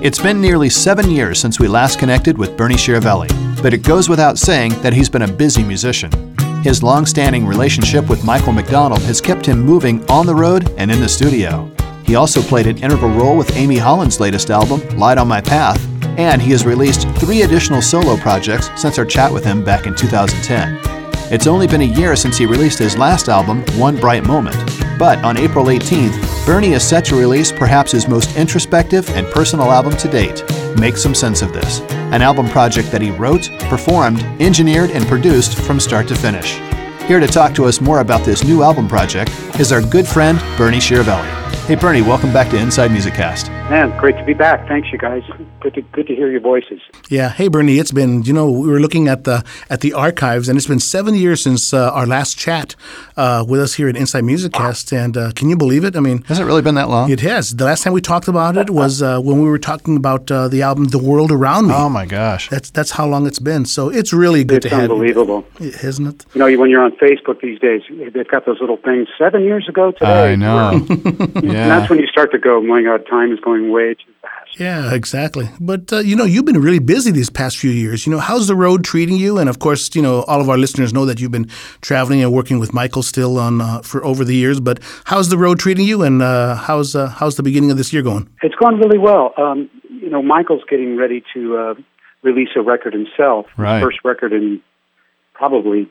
It's been nearly seven years since we last connected with Bernie Chiaravalle, but it goes without saying that he's been a busy musician. His long standing relationship with Michael McDonald has kept him moving on the road and in the studio. He also played an integral role with Amy Holland's latest album, Light on My Path, and he has released three additional solo projects since our chat with him back in 2010. It's only been a year since he released his last album, One Bright Moment. But on April 18th, Bernie is set to release perhaps his most introspective and personal album to date, Make Some Sense of This, an album project that he wrote, performed, engineered, and produced from start to finish. Here to talk to us more about this new album project is our good friend, Bernie Chiaravalle. Hey, Bernie, welcome back to Inside Music Cast. Man, great to be back. Thanks, you guys. Good to good to hear your voices. Yeah. Hey, Bernie. It's been you know we were looking at the at the archives, and it's been seven years since uh, our last chat uh, with us here at Inside Music Cast. And uh, can you believe it? I mean, has it really been that long? It has. The last time we talked about it was uh, when we were talking about uh, the album "The World Around Me." Oh my gosh, that's that's how long it's been. So it's really good it's to have. It's unbelievable, isn't it? You know, when you're on Facebook these days, they've got those little things. Seven years ago today. I know. yeah. And that's when you start to go, "My God, time is going way too fast." Yeah, exactly. But uh, you know, you've been really busy these past few years. You know, how's the road treating you? And of course, you know, all of our listeners know that you've been traveling and working with Michael still on uh, for over the years. But how's the road treating you? And uh, how's uh, how's the beginning of this year going? It's gone really well. Um, you know, Michael's getting ready to uh, release a record himself. Right. First record in probably.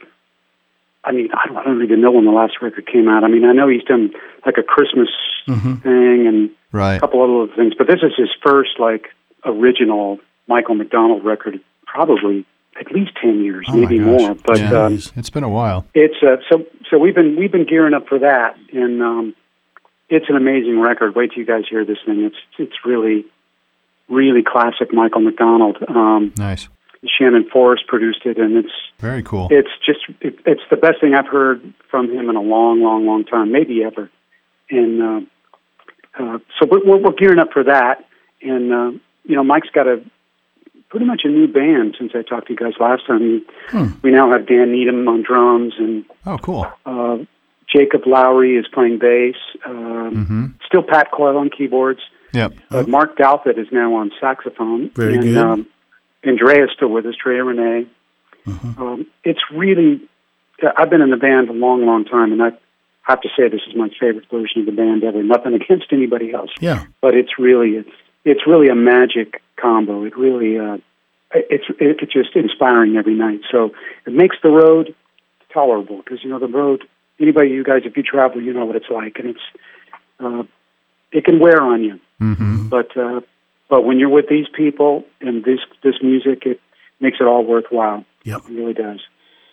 I mean, I don't, I don't even know when the last record came out. I mean, I know he's done like a Christmas mm-hmm. thing and right. a couple other things, but this is his first like original Michael McDonald record, probably at least ten years, oh maybe more. But yeah, um, it's been a while. It's uh, so so we've been we've been gearing up for that, and um, it's an amazing record. Wait till you guys hear this thing. It's it's really really classic Michael McDonald. Um, nice. Shannon Forrest produced it, and it's very cool. It's just it, it's the best thing I've heard from him in a long, long, long time, maybe ever. And uh, uh, so we're, we're gearing up for that. And uh, you know, Mike's got a pretty much a new band since I talked to you guys last time. Hmm. We now have Dan Needham on drums, and oh, cool. Uh, Jacob Lowry is playing bass. Um, mm-hmm. Still Pat Coil on keyboards. Yep. But Mark Douthit is now on saxophone. Very and, good. Um, Andrea's still with us, Drea Rhenee. Mm-hmm. Um, it's really, I've been in the band a long, long time, and I have to say this is my favorite version of the band ever. Nothing against anybody else. Yeah. But it's really, it's it's really a magic combo. It really, uh, it's it's just inspiring every night. So it makes the road tolerable because you know the road. Anybody, you guys, if you travel, you know what it's like, and it's uh, it can wear on you. Mm-hmm. But uh, but when you're with these people and this this music, it makes it all worthwhile. Yep. It really does.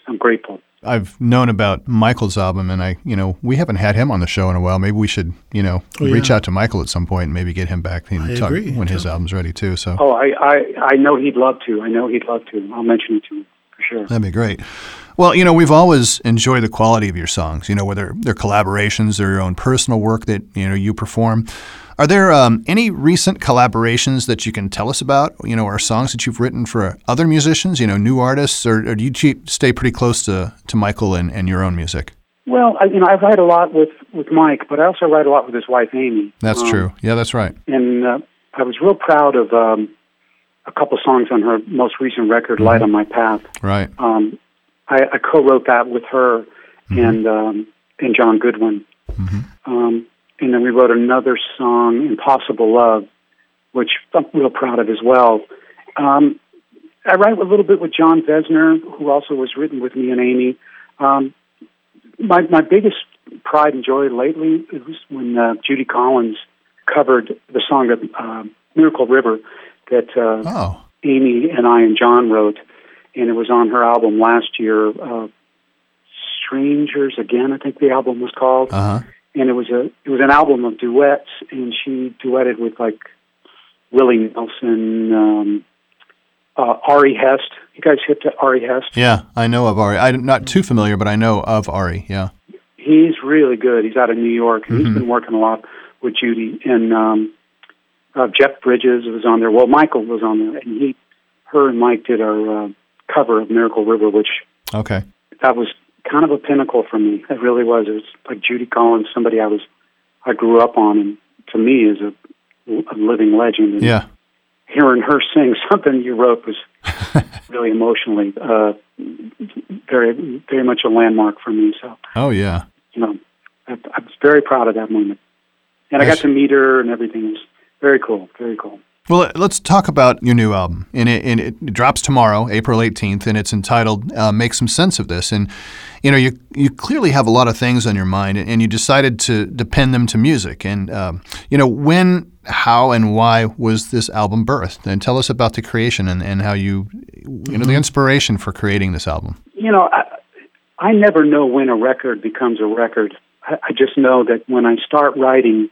I'm grateful. I've known about Michael's album, and I, you know, we haven't had him on the show in a while. Maybe we should, you know, Oh, reach yeah. out to Michael at some point and maybe get him back and I talk agree. when his album's ready too. So Oh, I, I I know he'd love to. I know he'd love to. I'll mention it to him for sure. that'd be great. Well, you know, we've always enjoyed the quality of your songs. You know, whether they're collaborations or your own personal work that you know you perform. Are there um, any recent collaborations that you can tell us about? You know, or songs that you've written for other musicians? You know, new artists, or, or do you stay pretty close to, to Michael and, and your own music? Well, I, you know, I write a lot with with Mike, but I also write a lot with his wife Amy. That's Um, true. Yeah, that's right. And uh, I was real proud of um, a couple songs on her most recent record, "Light on My Path." Right. Um, I, I co-wrote that with her Mm-hmm. and um, and John Goodwin. Um, and then we wrote another song, "Impossible Love," which I'm real proud of as well. Um, I write a little bit with John Vesner, who also was written with me and Amy. Um, my my biggest pride and joy lately was when uh, Judy Collins covered the song of uh, "Miracle River" that uh, Oh, Amy and I and John wrote, and it was on her album last year, uh, "Strangers Again." I think the album was called, uh huh. And it was a it was an album of duets, and she duetted with like Willie Nelson, um, uh, Ari Hest. You guys hip to Ari Hest? Yeah, I know of Ari. I'm not too familiar, but I know of Ari. Yeah. He's really good. He's out of New York, and Mhm. he's been working a lot with Judy. And um, uh, Jeff Bridges was on there. Well, Michael was on there, and he, her, and Mike did our uh, cover of Miracle River, which Okay. that was kind of a pinnacle for me. It really was. It was like Judy Collins, somebody I was, I grew up on, and to me is a, a living legend. And Yeah. hearing her sing something you wrote was really emotionally uh, very very much a landmark for me. So oh yeah, you know, I, I was very proud of that moment, and I got to meet her and everything. It was very cool, very cool. Well, let's talk about your new album. And it, and it drops tomorrow, April 18th, and it's entitled uh, "Make Some Sense of This." And you know, you you clearly have a lot of things on your mind, and you decided to depend them to music. And um, you know, when, how, and why was this album birthed? And tell us about the creation and, and how you, you know, the mm-hmm. inspiration for creating this album. You know, I, I never know when a record becomes a record. I, I just know that when I start writing,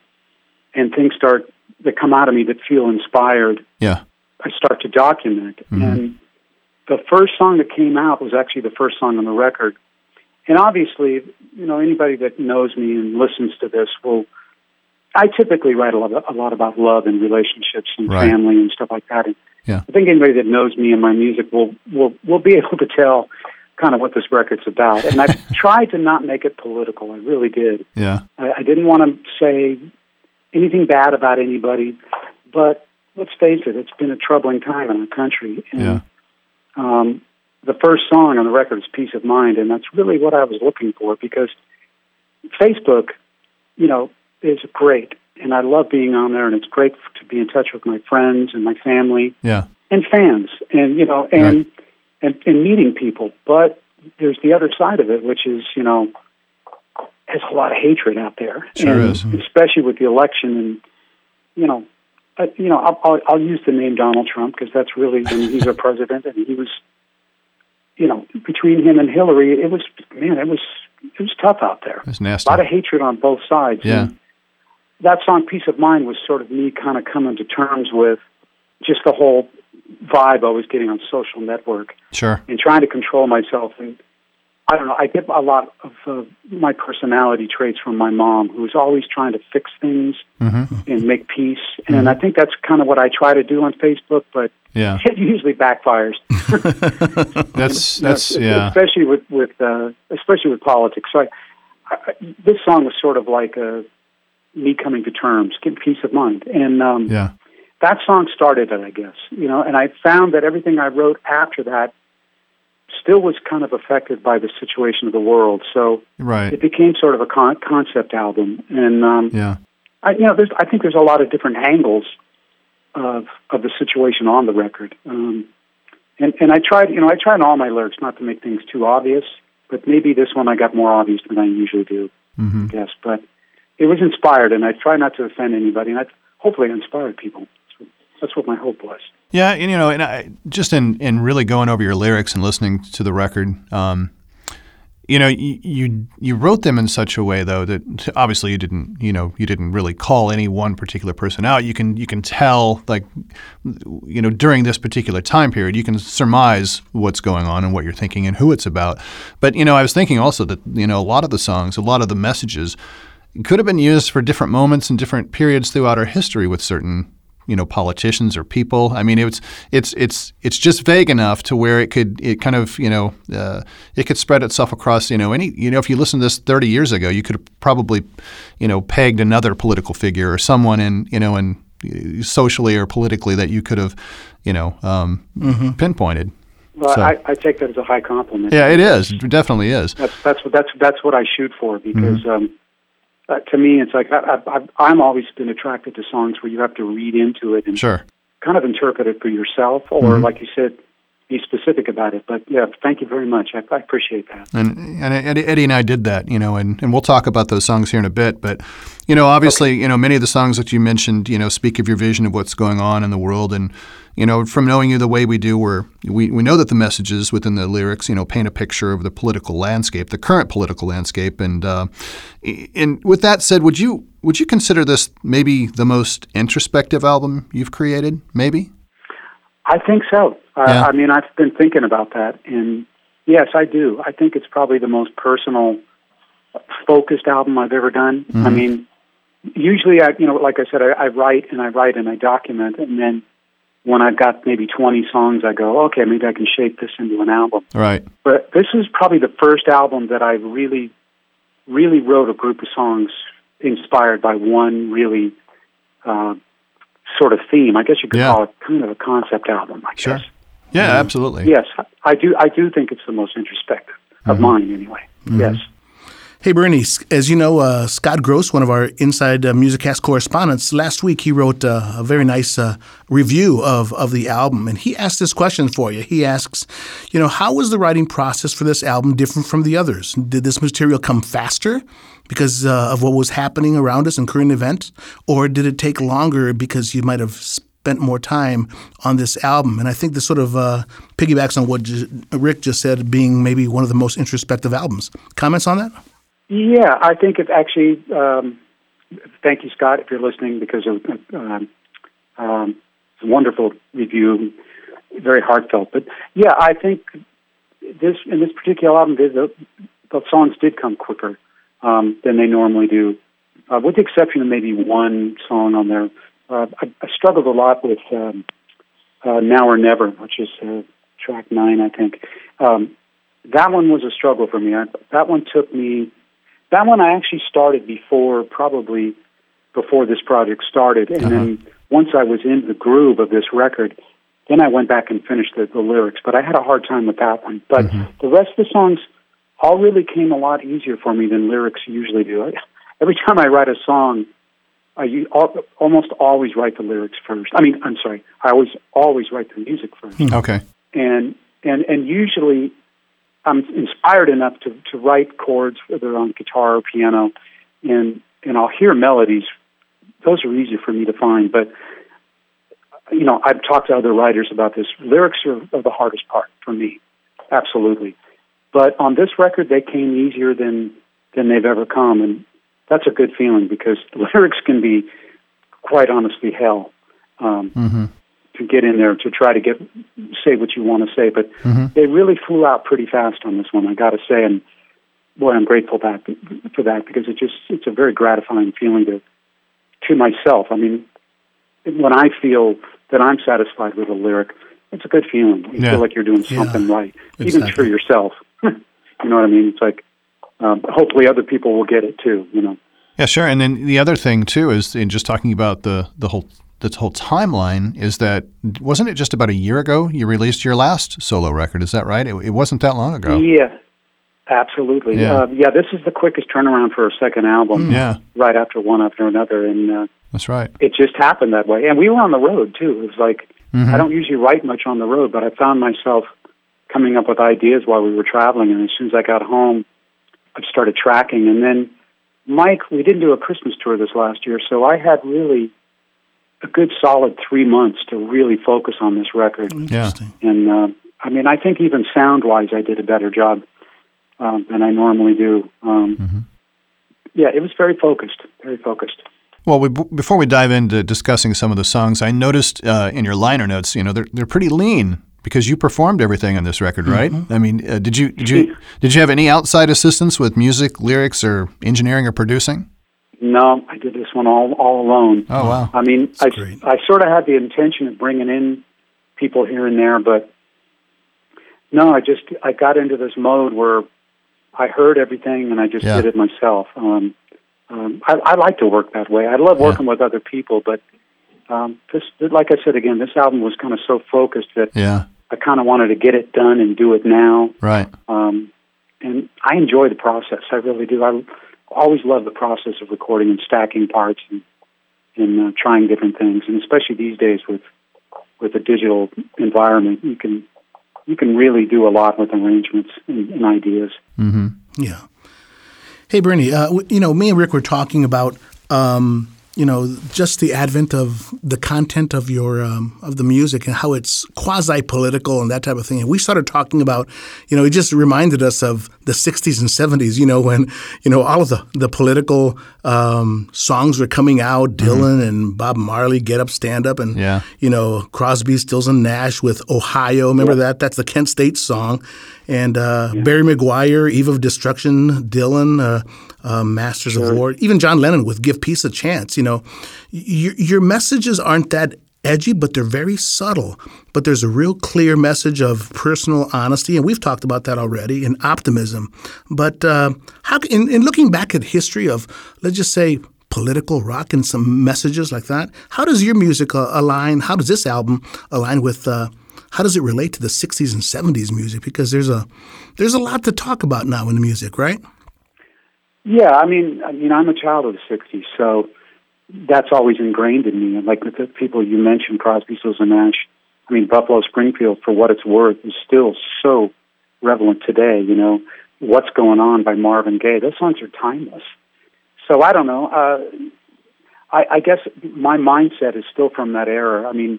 and things start that come out of me that feel inspired. Yeah. I start to document. Mm-hmm. And the first song that came out was actually the first song on the record. And obviously, you know, anybody that knows me and listens to this will. I typically write a lot, a lot about love and relationships and right. family and stuff like that. And yeah. I think anybody that knows me and my music will will will be able to tell kind of what this record's about. And I tried to not make it political. I really did. Yeah. I, I didn't want to say anything bad about anybody, but let's face it, it's been a troubling time in our country. And, yeah. Um, the first song on the record is Peace of Mind, and that's really what I was looking for because Facebook, you know, is great, and I love being on there, and it's great to be in touch with my friends and my family, yeah, and fans, and you know, and right. and, and meeting people. But there's the other side of it, which is you know, there's a lot of hatred out there, sure and is. especially with the election, and you know, uh, you know, I'll, I'll, I'll use the name Donald Trump because that's really I mean, he's our president, and he was, you know, between him and Hillary, it was man, it was it was tough out there. It's nasty. A lot of hatred on both sides. Yeah. And that song, "Peace of Mind," was sort of me kind of coming to terms with just the whole vibe I was getting on social network. Sure. And trying to control myself and I don't know. I get a lot of uh, my personality traits from my mom, who's always trying to fix things mm-hmm. and make peace. Mm-hmm. And I think that's kind of what I try to do on Facebook, but yeah. it usually backfires. that's that's yeah. Especially with with uh, especially with politics. So I, I, this song was sort of like a me coming to terms, getting peace of mind, and um, yeah. that song started it, I guess. You know, and I found that everything I wrote after that still was kind of affected by the situation of the world. So right. it became sort of a con- concept album, and um, yeah, I, you know, there's, I think there's a lot of different angles of of the situation on the record. Um, and and I tried, you know, I tried in all my lyrics not to make things too obvious, but maybe this one I got more obvious than I usually do. mm-hmm. I guess, but it was inspired, and I try not to offend anybody, and I hopefully I inspired people. That's what my hope was. Yeah, and you know, and I, just in in really going over your lyrics and listening to the record, um, you know, you, you, you wrote them in such a way though that obviously you didn't, you know, you didn't really call any one particular person out. You can you can tell like, you know, during this particular time period, you can surmise what's going on and what you're thinking and who it's about. But you know, I was thinking also that you know a lot of the songs, a lot of the messages could have been used for different moments and different periods throughout our history with certain you know politicians or people. I mean, it's it's it's it's just vague enough to where it could it kind of you know uh, it could spread itself across you know any you know if you listen to this 30 years ago, you could have probably you know pegged another political figure or someone in you know in uh, socially or politically that you could have you know um, mm-hmm. pinpointed. Well, so. I, I, take that as a high compliment. Yeah, it is. It definitely is. That's that's what that's that's what I shoot for because. Mm-hmm. Um, uh, to me, it's like I, I, I'm always been attracted to songs where you have to read into it and sure. kind of interpret it for yourself, or mm-hmm. like you said, be specific about it. But yeah, thank you very much. I, I appreciate that. And, and Eddie and I did that, you know, and, and we'll talk about those songs here in a bit. But, you know, obviously, okay. you know, many of the songs that you mentioned, you know, speak of your vision of what's going on in the world. And, you know, from knowing you the way we do, we're, we, we know that the messages within the lyrics, you know, paint a picture of the political landscape, the current political landscape. And, uh, and with that said, would you would you consider this maybe the most introspective album you've created? Maybe. I think so. Yeah. I mean, I've been thinking about that, and yes, I do. I think it's probably the most personal, focused album I've ever done. Mm-hmm. I mean, usually, I you know, like I said, I, I write and I write and I document, and then when I've got maybe 20 songs, I go, okay, maybe I can shape this into an album. Right. But this is probably the first album that I really, really wrote a group of songs inspired by one really uh, sort of theme. I guess you could Yeah. call it kind of a concept album. I Sure. guess. Yeah, absolutely. Yes, I do. I do think it's the most introspective of Mm-hmm. mine, anyway. Yes. Hey, Bernie, as you know, uh, Scott Gross, one of our Inside uh, Musiccast correspondents, last week he wrote uh, a very nice uh, review of, of the album. And he asked this question for you. He asks, you know, how was the writing process for this album different from the others? Did this material come faster because uh, of what was happening around us in current events? Or did it take longer because you might have spent more time on this album? And I think this sort of uh, piggybacks on what Rick just said, being maybe one of the most introspective albums. Comments on that? Yeah, I think it actually. Um, thank you, Scott, if you're listening, because um, um, it's a wonderful review, very heartfelt. But yeah, I think this in this particular album, the, the songs did come quicker um, than they normally do, uh, with the exception of maybe one song on there. Uh, I, I struggled a lot with um, uh, "Now or Never," which is uh, track nine, I think. Um, that one was a struggle for me. I, that one took me that one I actually started before, probably before this project started, and then uh-huh. once I was in the groove of this record, then I went back and finished the, the lyrics. But I had a hard time with that one. But mm-hmm. the rest of the songs all really came a lot easier for me than lyrics usually do. I, every time I write a song, I almost always write the lyrics first. I mean, I'm sorry, I always always write the music first hmm. Okay. and and and usually I'm inspired enough to to write chords whether on guitar or piano, and and I'll hear melodies. Those are easy for me to find, but you know I've talked to other writers about this. Lyrics are, are the hardest part for me, absolutely. But on this record, they came easier than than they've ever come, and that's a good feeling because lyrics can be quite honestly hell. Um, get in there to try to get say what you want to say. But they really flew out pretty fast on this one, I got to say, and boy, I'm grateful that for that because it just it's a very gratifying feeling to to myself. I mean, when I feel that I'm satisfied with a lyric, it's a good feeling. You Yeah. feel like you're doing Yeah. something right, even for Exactly. yourself. you know what I mean? It's like um, hopefully other people will get it too. You know. Yeah, sure. And then the other thing too is in just talking about the the whole the whole timeline is that wasn't it just about a year ago you released your last solo record? Is that right? It, it wasn't that long ago. Yeah, absolutely. Yeah. Uh, yeah, this is the quickest turnaround for a second album. Yeah, right after one after another, and uh, that's right. it just happened that way. And we were on the road too. It was like Mm-hmm. I don't usually write much on the road, but I found myself coming up with ideas while we were traveling. And as soon as I got home, I started tracking. And then Mike, we didn't do a Christmas tour this last year, so I had really a good solid three months to really focus on this record. Interesting. And uh, I mean, I think even sound wise, I did a better job um, than I normally do. Um, Yeah, it was very focused, very focused. Well, we, before we dive into discussing some of the songs, I noticed uh, in your liner notes, you know, they're they're pretty lean because you performed everything on this record, right? I mean, uh, did you did you did you have any outside assistance with music, lyrics, or engineering or producing? No, I did this one all all alone. Oh wow, I mean, I great. I sort of had the intention of bringing in people here and there, but no, I just I got into this mode where I heard everything and I just Yeah. did it myself. Um, um, I, I like to work that way. I love working with other people, but um, this, like I said again, this album was kind of so focused that yeah, I kind of wanted to get it done and do it now. right. Um, and I enjoy the process. I really do. I always love the process of recording and stacking parts and, and uh, trying different things. And especially these days with with a digital environment, you can you can really do a lot with arrangements and, and ideas. Yeah. Hey, Bernie, uh, you know, me and Rick were talking about, um, you know, just the advent of the content of your um, of the music and how it's quasi political and that type of thing. And we started talking about, you know, it just reminded us of the '60s and '70s. You know, when you know all of the the political um, songs were coming out, Dylan and Bob Marley, Get Up, Stand Up, and Yeah. you know, Crosby, Stills, and Nash with Ohio. Remember that? That's the Kent State song. And uh, Barry McGuire, Eve of Destruction, Dylan, uh, uh, Masters of War, even John Lennon with Give Peace a Chance. You know, your, your messages aren't that edgy, but they're very subtle. But there's a real clear message of personal honesty, and we've talked about that already, and optimism. But uh, how, in, in looking back at history of, let's just say, political rock and some messages like that. How does your music uh, align? How does this album align with? Uh, how does it relate to the '60s and '70s music? Because there's a there's a lot to talk about now in the music, right? Yeah, I mean, I mean, I'm a child of the '60s, so that's always ingrained in me. And like the people you mentioned, Crosby, Stills, and Nash. I mean, Buffalo Springfield, for what it's worth, is still so relevant today. You know, what's going on by Marvin Gaye. Those songs are timeless. So I don't know. Uh, I, I guess my mindset is still from that era. I mean,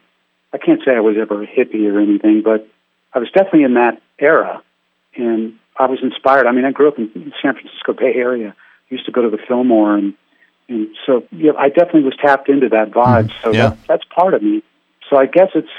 I can't say I was ever a hippie or anything, but I was definitely in that era, and I was inspired. I mean, I grew up in the San Francisco Bay Area. Used to go to the Fillmore, and and so yeah, I definitely was tapped into that vibe. Mm, so yeah. that, that's part of me. So I guess it's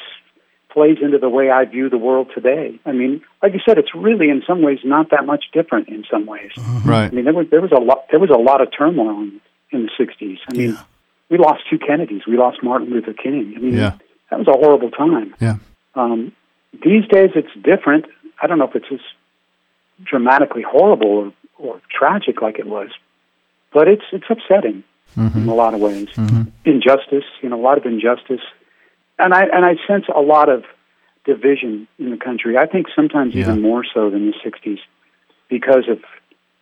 plays into the way I view the world today. I mean, like you said, it's really in some ways not that much different in some ways. Mm-hmm. Right. I mean, there was there was a lot there was a lot of turmoil in, in the '60s. I mean, yeah. we lost two Kennedys. We lost Martin Luther King. I mean, yeah. That was a horrible time. Yeah. Um, these days, it's different. I don't know if it's as dramatically horrible or, or tragic like it was, but it's it's upsetting mm-hmm. in a lot of ways. Mm-hmm. Injustice, you know, a lot of injustice and I and I sense a lot of division in the country. I think sometimes yeah. even more so than the '60s, because of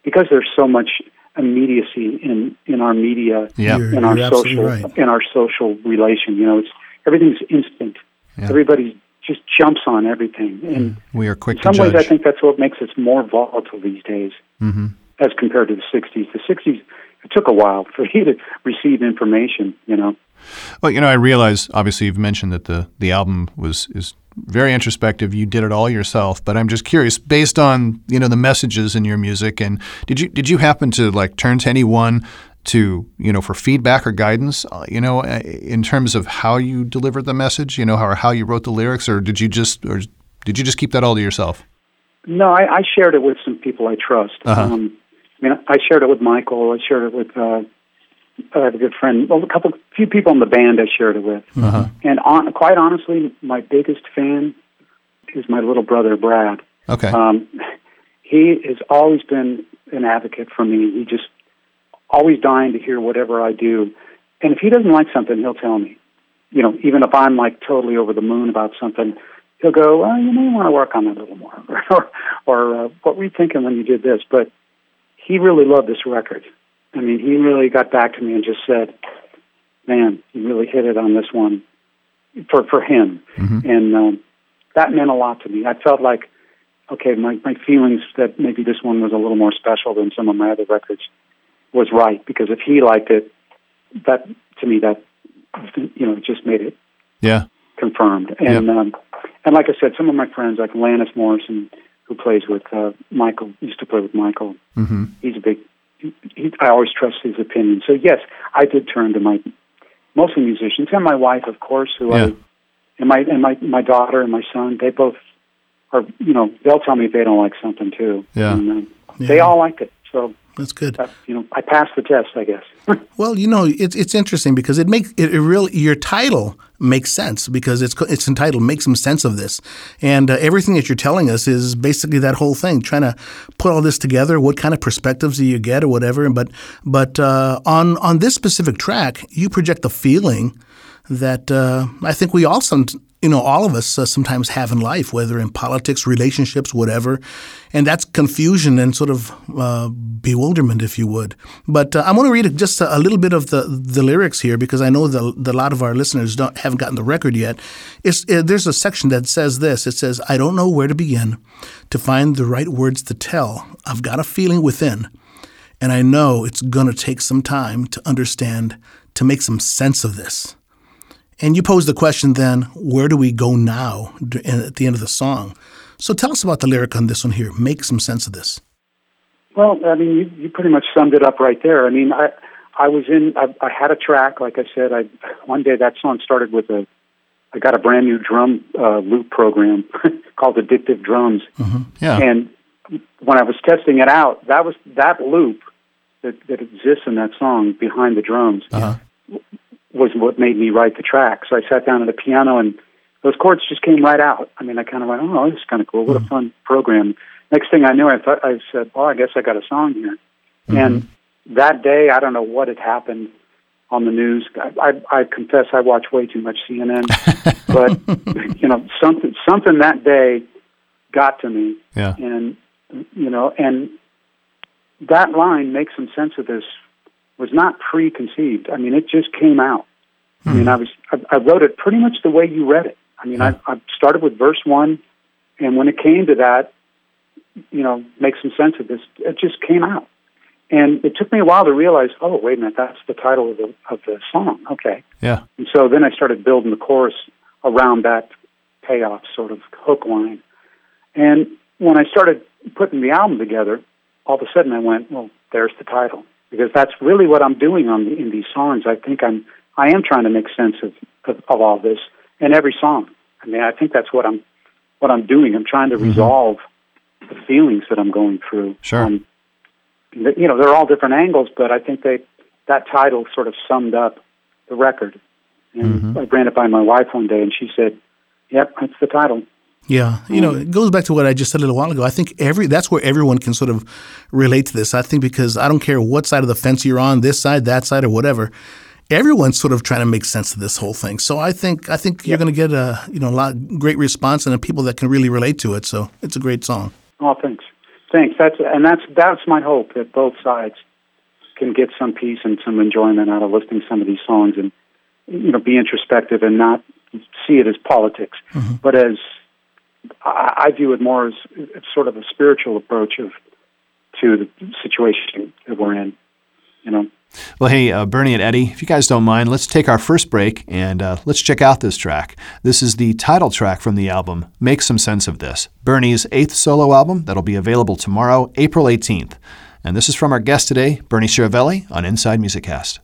because there's so much immediacy in in our media, yeah. in our social right. in our social relation. You know, it's everything's instant. Yeah. Everybody just jumps on everything, and we are quick. To judge. In some ways, I think that's what makes us more volatile these days, mm-hmm. as compared to the '60s. The '60s, it took a while for you to receive information. You know. Well, you know, I realize obviously you've mentioned that the the album was is very introspective. You did it all yourself, but I'm just curious, based on you know the messages in your music, and did you did you happen to like turn to anyone to you know for feedback or guidance, uh, you know, uh, in terms of how you delivered the message, you know, or how you wrote the lyrics, or did you just or did you just keep that all to yourself? No, I, I shared it with some people I trust. Uh-huh. Um, I mean, I shared it with Michael. I shared it with uh, I have a good friend. Well, a couple, few people in the band I shared it with, uh-huh. and on, quite honestly, my biggest fan is my little brother Brad. Okay. Um, he has always been an advocate for me. He just always dying to hear whatever I do, and if he doesn't like something, he'll tell me. You know, even if I'm like totally over the moon about something, he'll go, "Well, you may want to work on that a little more," or, or uh, "What were you thinking when you did this?" But he really loved this record I mean, he really got back to me and just said, "Man, you really hit it on this one for for him," mm-hmm. and um, that meant a lot to me. I felt like, okay, my my feelings that maybe this one was a little more special than some of my other records was right because if he liked it, that to me that you know just made it yeah confirmed. And yep. um, and like I said, some of my friends like Lannis Morrison, who plays with uh, Michael, used to play with Michael. Mm-hmm. He's a big he, he, I always trust his opinion. So yes, I did turn to my mostly musicians and my wife, of course, who yeah. I and my and my my daughter and my son. They both are you know they'll tell me if they don't like something too. Yeah, and, uh, yeah. they all liked it. So that's good. Uh, you know, I passed the test, I guess. well, you know, it's it's interesting because it makes it, it really your title makes sense because it's it's entitled "Make Some Sense of This," and uh, everything that you're telling us is basically that whole thing, trying to put all this together. What kind of perspectives do you get, or whatever? But but uh, on on this specific track, you project the feeling that uh, I think we all some, you know, all of us uh, sometimes have in life, whether in politics, relationships, whatever, and that's confusion and sort of uh, bewilderment, if you would. But uh, I want to read just a, little bit of the the lyrics here because I know that, a lot of our listeners don't haven't gotten the record yet. Uh, there's a section that says this. It says, "I don't know where to begin to find the right words to tell. I've got a feeling within." And I know it's going to take some time to understand, to make some sense of this. And you pose the question then, where do we go now at the end of the song? So tell us about the lyric on this one here. Make some sense of this. Well, I mean, you, you pretty much summed it up right there. I mean, I I was in, I, I had a track, like I said. I one day that song started with a, I got a brand new drum uh, loop program called Addictive Drums. Mm-hmm. Yeah. And when I was testing it out, that was that loop that that exists in that song behind the drums. Uh-huh was what made me write the track. So I sat down at the piano and those chords just came right out. I mean, I kind of went, oh, this is kind of cool. What a hmm. fun program. Next thing I knew, I thought I said, well, I guess I got a song here. Mm-hmm. And that day, I don't know what had happened. on the news. I, I, I confess I watch way too much CNN, but you know something something that day got to me, Yeah. and you know, and that line makes some sense of this was not preconceived. I mean, it just came out. I mean, I hmm. was I, I wrote it pretty much the way you read it. I mean, I, hmm. I started with verse one, and when it came to that, you know, make some sense of this, it just came out. And it took me a while to realize, oh, wait a minute, that's the title of the of the song. Okay. Yeah. And so then I started building the chorus around that payoff sort of hook line. And when I started putting the album together, all of a sudden I went, well, there's the title. Because that's really what I'm doing on the, in these songs. I think I'm I am trying to make sense of, of, of all this in every song. I mean, I think that's what I'm what I'm doing. I'm trying to resolve the feelings that I'm going through. Sure. Um, you know, they're all different angles, but I think they that title sort of summed up the record. And I ran it by my wife one day, and she said, "Yep, that's the title." Yeah, you know, hmm. it goes back to what I just said a little while ago. I think every that's where everyone can sort of relate to this. I think because I don't care what side of the fence you're on, this side, that side, or whatever, everyone's sort of trying to make sense of this whole thing. So I think I think you're going to get a you know a lot great response and people that can really relate to it. So it's a great song. Oh, thanks, thanks. That's and that's that's my hope that both sides can get some peace and some enjoyment out of listening to some of these songs, and you know, be introspective and not see it as politics, mm-hmm. but as I, view it more as, sort of a spiritual approach of to the situation that we're in. You know. Well, hey, uh, Bernie and Eddie, if you guys don't mind, let's take our first break and uh, let's check out this track. This is the title track from the album, Make Some Sense of This, Bernie's eighth solo album that'll be available tomorrow, April 18th. And this is from our guest today, Bernie Chiaravalle, on Inside Music Cast.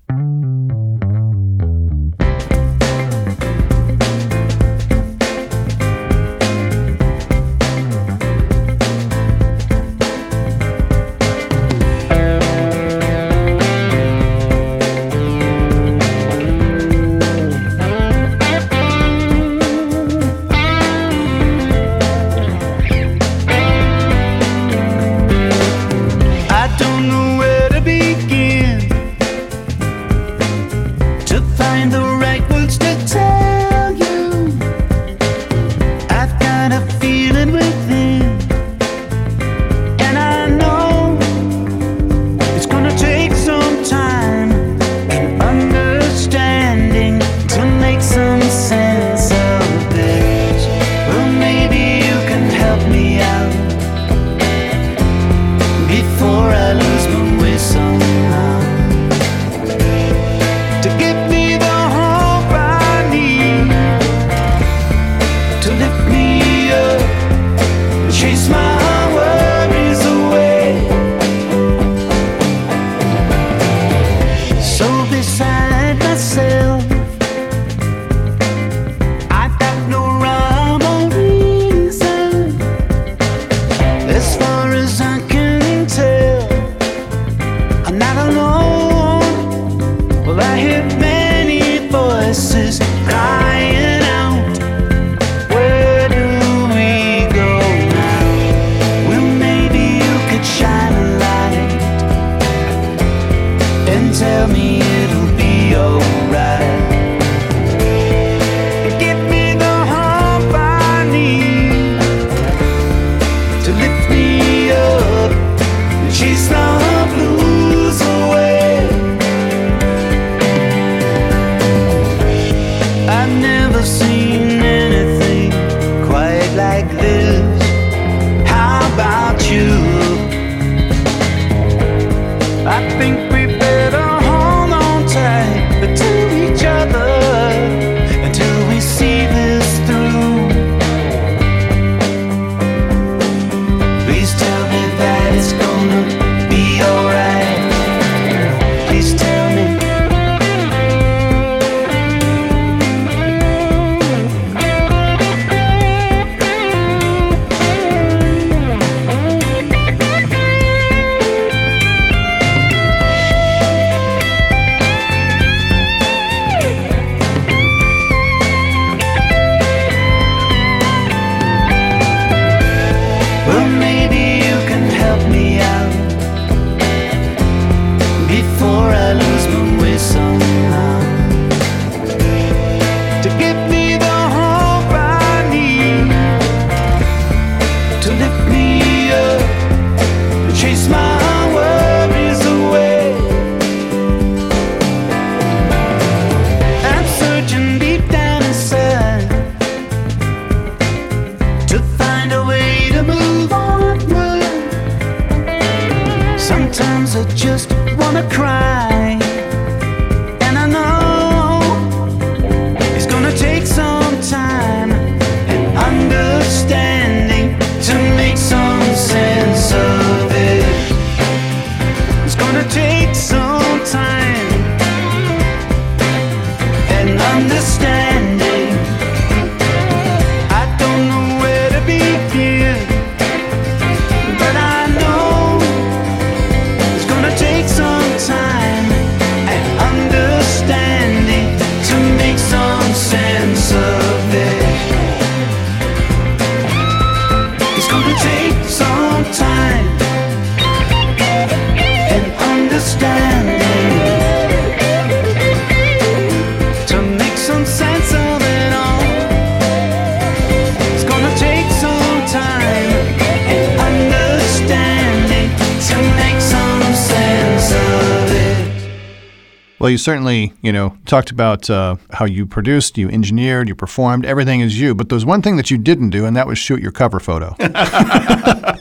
You certainly, you know, talked about uh, how you produced, you engineered, you performed. Everything is you. But there's one thing that you didn't do, and that was shoot your cover photo. yeah.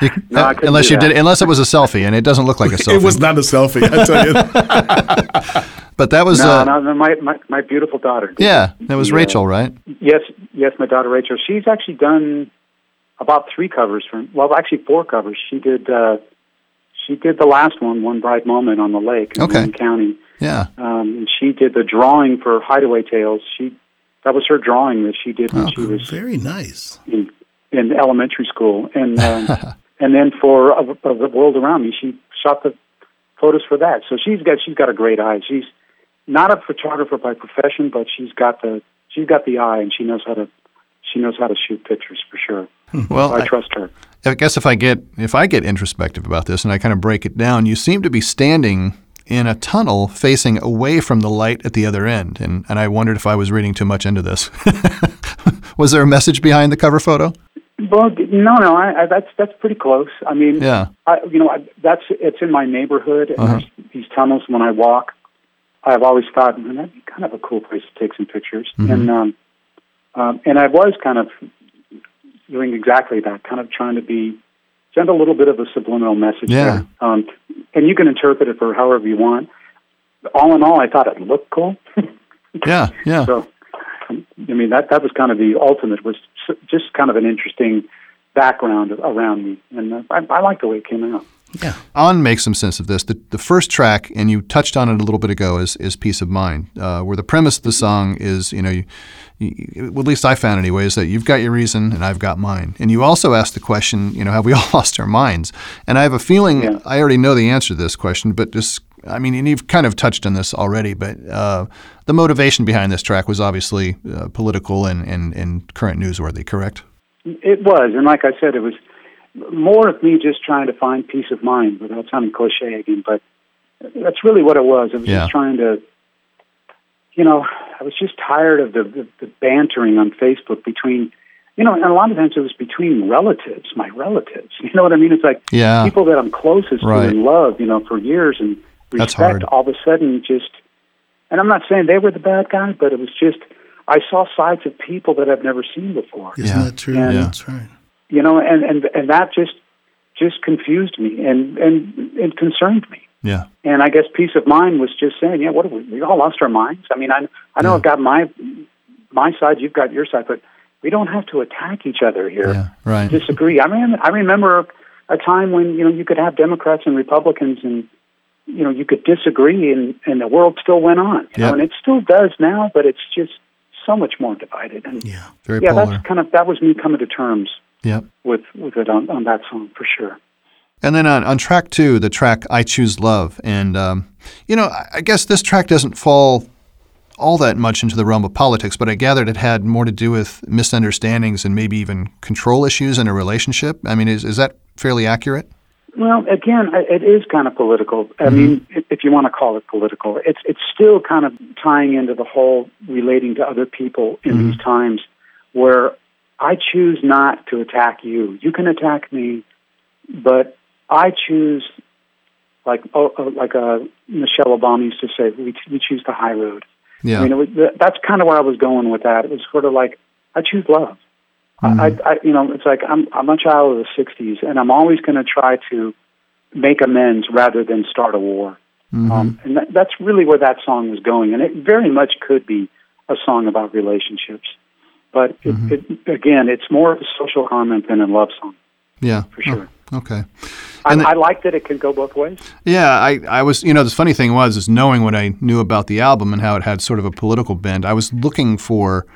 You- No, I unless you that. did, unless it was a selfie, and it doesn't look like a selfie. It was not a selfie, I tell you. but that was, No, uh, no, no, my, my my beautiful daughter. yeah, that was Yeah. Rachel, right? Yes, yes, my daughter Rachel. She's actually done about three covers for well, actually four covers. She did uh, she did the last one, One Bright Moment on the Lake in Okay. Warren County. Yeah. Um, and she did the drawing for Hideaway Tales. She that was her drawing that she did when Oh, she was Very nice. in, in elementary school, and um, and then for of, of the world around me, she shot the photos for that. So she's got she's got a great eye. She's not a photographer by profession, but she's got the she's got the eye, and she knows how to she knows how to shoot pictures for sure. Well, I I, trust her. I guess if I get if I get introspective about this and I kind of break it down, you seem to be standing in a tunnel facing away from the light at the other end, and and I wondered if I was reading too much into this. was there a message behind the cover photo? Well, no, no, I, I, that's that's pretty close. I mean, Yeah. I, you know, I, that's it's in my neighborhood, and Uh-huh. there's these tunnels. When I walk, I've always thought, man, that'd be kind of a cool place to take some pictures. Mm-hmm. And um, um, and I was kind of doing exactly that, kind of trying to be send a little bit of a subliminal message. Yeah. There. Um, and you can interpret it for however you want. All in all, I thought it looked cool. Yeah, yeah. So, I mean, that that was kind of the ultimate. Was just kind of an interesting background around me, and uh, I, I like the way it came out. Yeah. On makes some sense of this. The, the first track, and you touched on it a little bit ago, is, is Peace of Mind, uh, where the premise of the song is, you know, you, well, at least I found anyway, is that you've got your reason and I've got mine. And you also asked the question, you know, have we all lost our minds? And I have a feeling Yeah. I already know the answer to this question, but just, I mean, and you've kind of touched on this already, but uh, the motivation behind this track was obviously uh, political and, and, and current newsworthy, correct? It was, and like I said, it was more of me just trying to find peace of mind without sounding cliche again. But that's really what it was. I was Yeah. just trying to, you know, I was just tired of the, the, the bantering on Facebook between, you know, and a lot of times it was between relatives, my relatives. You know what I mean? It's like Yeah. people that I'm closest Right. to and love, you know, for years and That's respect. hard. All of a sudden, just, and I'm not saying they were the bad guy, but it was just. I saw sides of people that I've never seen before Isn't Yeah. that true? Yeah. That's right. you know, and and and that just just confused me and and it concerned me. Yeah. And I guess peace of mind was just saying, yeah, what we, we all lost our minds? I mean, I I know I've got my my side, you've got your side, but we don't have to attack each other here. Yeah. Right. Disagree. I mean, I remember a time when you know you could have Democrats and Republicans and you know you could disagree and and the world still went on. You Yeah. know, and it still does now, but it's just so much more divided. And Yeah. Very yeah, polar. that's kind of that was me coming to terms Yep. with with it on, on that song for sure. And then on, on track two, the track I Choose Love. And, um, you know, I, guess this track doesn't fall all that much into the realm of politics, but I gathered it had more to do with misunderstandings and maybe even control issues in a relationship. I mean, is, is that fairly accurate? Well, again, it is kind of political. I mean, if you want to call it political, it's it's still kind of tying into the whole relating to other people in these times where I choose not to attack you. You can attack me, but I choose, like oh, oh, like uh, Michelle Obama used to say, we we choose the high road. Yeah. I mean, was, that's kind of where I was going with that. It was sort of like I choose love. I, I, you know, it's like I'm I'm a child of the '60s, and I'm always going to try to make amends rather than start a war. Um, and that, that's really where that song was going, and it very much could be a song about relationships. But it, it, again, it's more of a social comment than a love song. yeah. For sure. Oh, okay. I, the- I like that it can go both ways. Yeah, I, I was, you know, the funny thing was, is knowing what I knew about the album and how it had sort of a political bend, I was looking for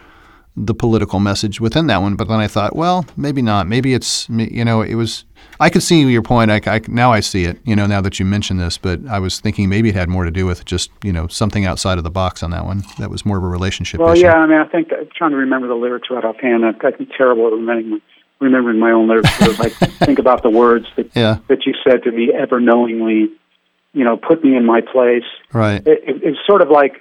the political message within that one, but then I thought, well, maybe not. Maybe it's, you know, it was, I could see your point. I, I, now I see it, you know, now that you mention this, but I was thinking maybe it had more to do with just, you know, something outside of the box on that one. That was more of a relationship Well, issue. yeah, I mean, I think I'm trying to remember the lyrics right offhand. I'm I'm terrible at remembering remembering my own lyrics. It was like think about the words that Yeah, that you said to me ever knowingly, you know, put me in my place. right. It, it, it's sort of like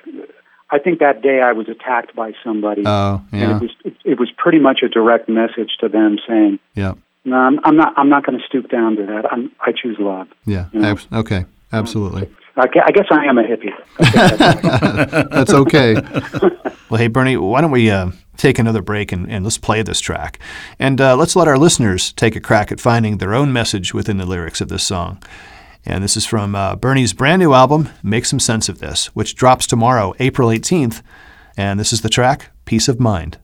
I think that day I was attacked by somebody, Oh, yeah. and it was it, it was pretty much a direct message to them saying, yeah, "No, I'm, I'm not I'm not going to stoop down to that. I'm, I choose love." yeah. Yeah. Abs- okay, absolutely. I guess I am a hippie. that's okay. well, hey, Bernie, why don't we uh, take another break and, and, let's play this track? And uh, let's let our listeners take a crack at finding their own message within the lyrics of this song. And this is from uh, Bernie's brand new album, Make Some Sense of This, which drops tomorrow, April 18th. And this is the track, Peace of Mind.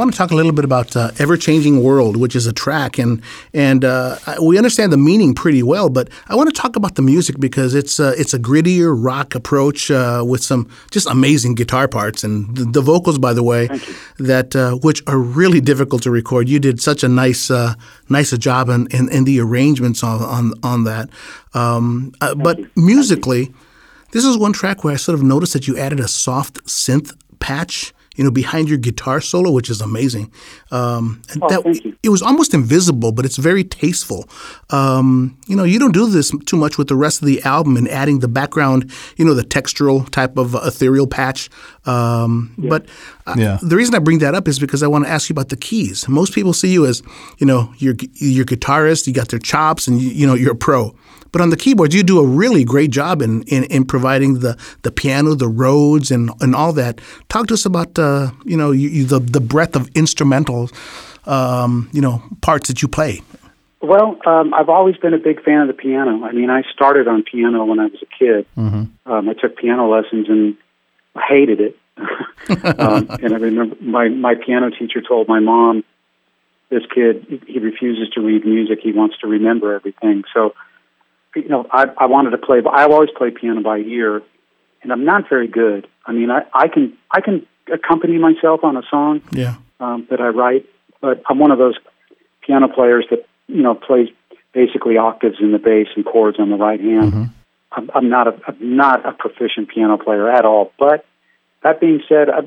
Want to talk a little bit about uh, "Ever Changing World," which is a track, and and uh, we understand the meaning pretty well. But I want to talk about the music because it's uh, it's a grittier rock approach uh, with some just amazing guitar parts and the, the vocals, by the way, that uh, which are really difficult to record. You did such a nice uh, nice a job in, in, in, the arrangements on on, on that. Um, but musically, this is one track where I sort of noticed that you added a soft synth patch you know, behind your guitar solo, which is amazing. Um, Oh, that, thank you. It was almost invisible, but it's very tasteful. Um, you know, you don't do this too much with the rest of the album and adding the background, you know, the textural type of ethereal patch. Um, But uh, Yeah. the reason I bring that up is because I want to ask you about the keys. Most people see you as, you know, you're you're guitarist, you got their chops, and you, you know you're a pro. But on the keyboards, you do a really great job in, in, in providing the, the piano, the Rhodes, and, and all that. Talk to us about uh, you know you, you, the the breadth of instrumental um, you know parts that you play. Well, um, I've always been a big fan of the piano. I mean, I started on piano when I was a kid. Mm-hmm. Um, I took piano lessons and I hated it. um, and I remember my my piano teacher told my mom, "This kid, he refuses to read music. He wants to remember everything." So, you know, I I wanted to play. but I've always played piano by ear, and I'm not very good. I mean, I I can I can accompany myself on a song Yeah. um, that I write, but I'm one of those piano players that you know plays basically octaves in the bass and chords on the right hand. I'm, I'm not a I'm not a proficient piano player at all. But that being said, I,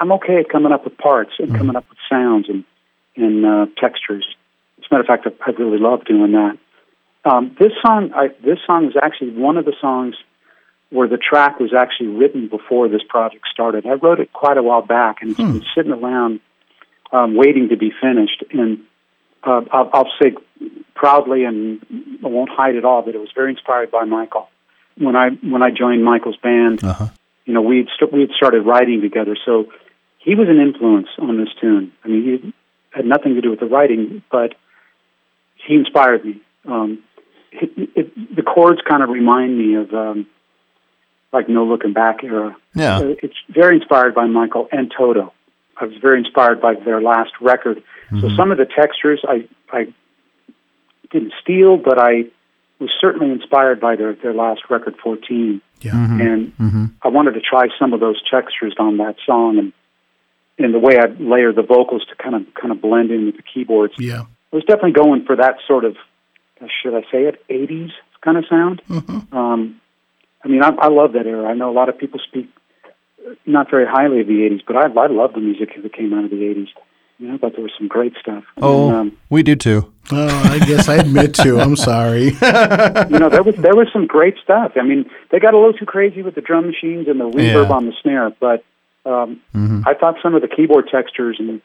I'm okay at coming up with parts and coming up with sounds and and uh, textures. As a matter of fact, I, I really love doing that. Um, this song, I, this song is actually one of the songs where the track was actually written before this project started. I wrote it quite a while back, and it's been sitting around um, waiting to be finished. And uh, I'll, I'll say proudly, and I won't hide at all, that it was very inspired by Michael. When I when I joined Michael's band, Uh-huh. you know, we'd st- we'd started writing together, so he was an influence on this tune. I mean, he had nothing to do with the writing, but he inspired me. Um, it, it, the chords kind of remind me of um, like No Looking Back era. Yeah. Uh, It's very inspired by Michael and Toto. I was very inspired by their last record. So some of the textures I I didn't steal, but I was certainly inspired by their their last record, 14 Yeah. and I wanted to try some of those textures on that song, and and the way I layer the vocals to kind of kind of blend in with the keyboards. Yeah. I was definitely going for that sort of, should I say it, '80s kind of sound. Um, I mean, I, I love that era. I know a lot of people speak uh, not very highly of the '80s, but I, I love the music that came out of the '80s. You know, I thought there was some great stuff. Oh, And, um, we do too. Oh, I guess I admit to. I'm sorry. you know, there was there was some great stuff. I mean, they got a little too crazy with the drum machines and the reverb Yeah. on the snare, but um, I thought some of the keyboard textures and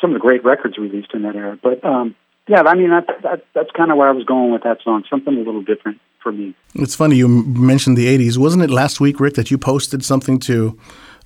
some of the great records released in that era. But um, yeah, I mean, that, that that's kind of where I was going with that song. Something a little different for me. It's funny you mentioned the '80s. Wasn't it last week, Rick, that you posted something to,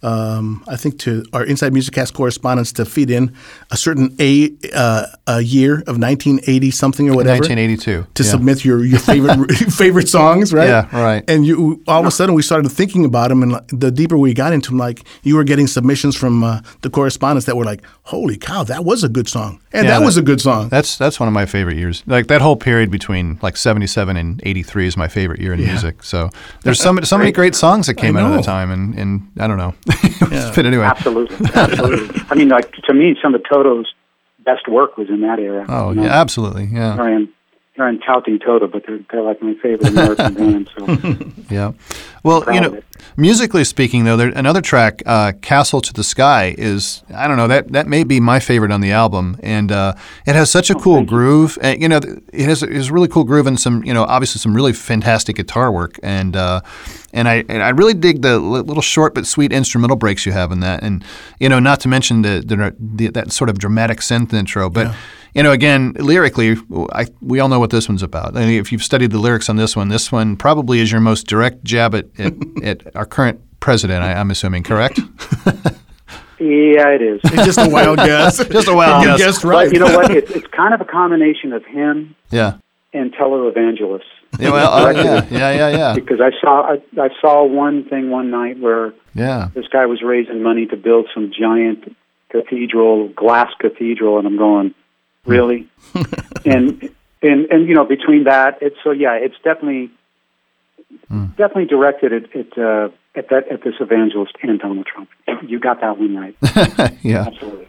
um, I think, to our Inside Music Cast correspondents to feed in a certain a uh, a year of 1980 something or whatever 1982. to yeah. submit your your favorite favorite songs, right? Yeah, right. And you all of a sudden we started thinking about them, and the deeper we got into them, like you were getting submissions from uh, the correspondents that were like, "Holy cow, that was a good song," and Yeah, that, was a good song. That's that's one of my favorite years. Like that whole period between like 77 and 83 is my favorite year in Yeah. music. So there's so many, so many great songs that came out at the time, and, and I don't know. but anyway, Absolutely, absolutely. I mean, like to me, some of Toto's best work was in that era. oh you know? yeah, absolutely, yeah, Here I am, here I'm touting Toto, but they're they're like my favorite American band. So yeah. Well, you know, musically speaking, though, there another track, uh, "Castle to the Sky," is I don't know that that may be my favorite on the album, and uh, it has such a cool groove. Uh, you know, it has, it has a really cool groove and some you know obviously some really fantastic guitar work, and uh, and I and I really dig the little short but sweet instrumental breaks you have in that, and you know, not to mention the, the, the that sort of dramatic synth intro, but. You know, again, lyrically, I, we all know what this one's about. I mean, if you've studied the lyrics on this one, this one probably is your most direct jab at, at, at our current president. I, I'm assuming, correct? yeah, it is. It's just a wild guess. Just a wild you guess. guessed right. But you know what? It's, it's kind of a combination of him Yeah. and televangelists. Yeah. Well. Oh, yeah. Yeah. Yeah. Yeah. Because I saw I, I saw one thing one night where Yeah. this guy was raising money to build some giant cathedral, glass cathedral, and I'm going, really? and and and you know, between that, it's so yeah, it's definitely mm. definitely directed at at, uh, at that at this evangelist and Donald Trump. You got that one right, Yeah. absolutely.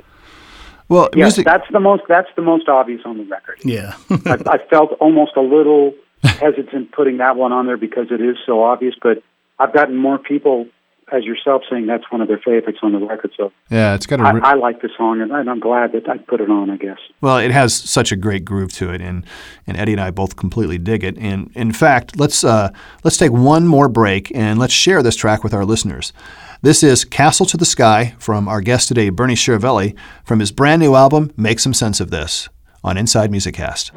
Well, Yes, music. that's the most that's the most obvious on the record. yeah. I, I felt almost a little hesitant putting that one on there because it is so obvious, but I've gotten more people as yourself saying that's one of their favorites on the record. So yeah, it's got a. I, I like the song, and I'm glad that I put it on. I guess. Well, it has such a great groove to it, and and Eddie and I both completely dig it. And in fact, let's uh, let's take one more break and let's share this track with our listeners. This is Castle to the Sky from our guest today, Bernie Chiaravalle, from his brand new album, Make Some Sense of This, on Inside Music Cast.